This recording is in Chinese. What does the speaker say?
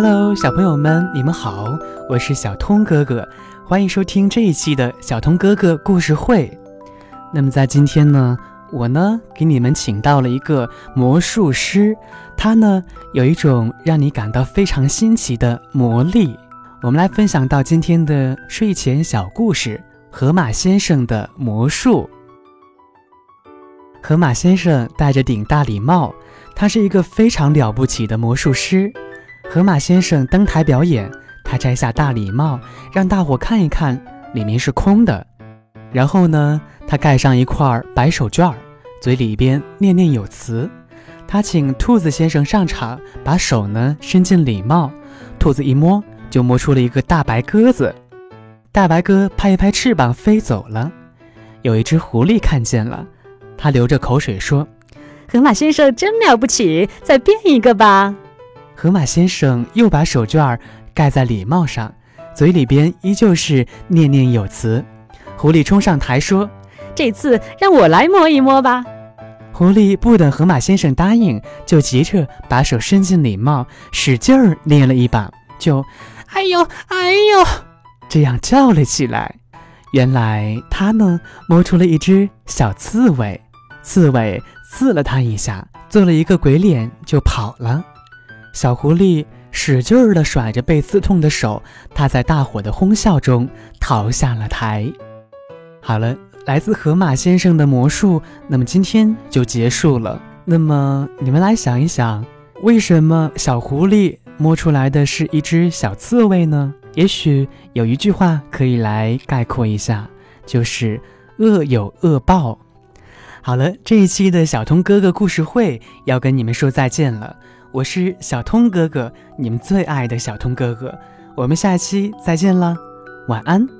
Hello，小朋友们，你们好，我是小通哥哥，欢迎收听这一期的小通哥哥故事会。那么在今天呢，我呢给你们请到了一个魔术师，他呢有一种让你感到非常新奇的魔力。我们来分享到今天的睡前小故事《河马先生的魔术》。河马先生戴着顶大礼帽，他是一个非常了不起的魔术师。河马先生登台表演，他摘下大礼帽，让大伙看一看，里面是空的。然后呢，他盖上一块白手绢，嘴里边念念有词。他请兔子先生上场，把手呢伸进礼帽，兔子一摸。就摸出了一个大白鸽子，大白鸽拍一拍翅膀飞走了。有一只狐狸看见了，它流着口水说：“河马先生真了不起，再变一个吧。”河马先生又把手绢盖在礼帽上，嘴里边依旧是念念有词。狐狸冲上台说：“这次让我来摸一摸吧。”狐狸不等河马先生答应，就急着把手伸进礼帽，使劲儿捏了一把，就。哎呦，哎呦！这样叫了起来。原来他呢，摸出了一只小刺猬，刺猬刺了他一下，做了一个鬼脸就跑了。小狐狸使劲儿地甩着被刺痛的手，他在大伙的哄笑中逃下了台。好了，来自河马先生的魔术，那么今天就结束了。那么你们来想一想，为什么小狐狸？摸出来的是一只小刺猬呢？也许有一句话可以来概括一下，就是恶有恶报。好了，这一期的小通哥哥故事会要跟你们说再见了。我是小通哥哥，你们最爱的小通哥哥。我们下期再见了，晚安。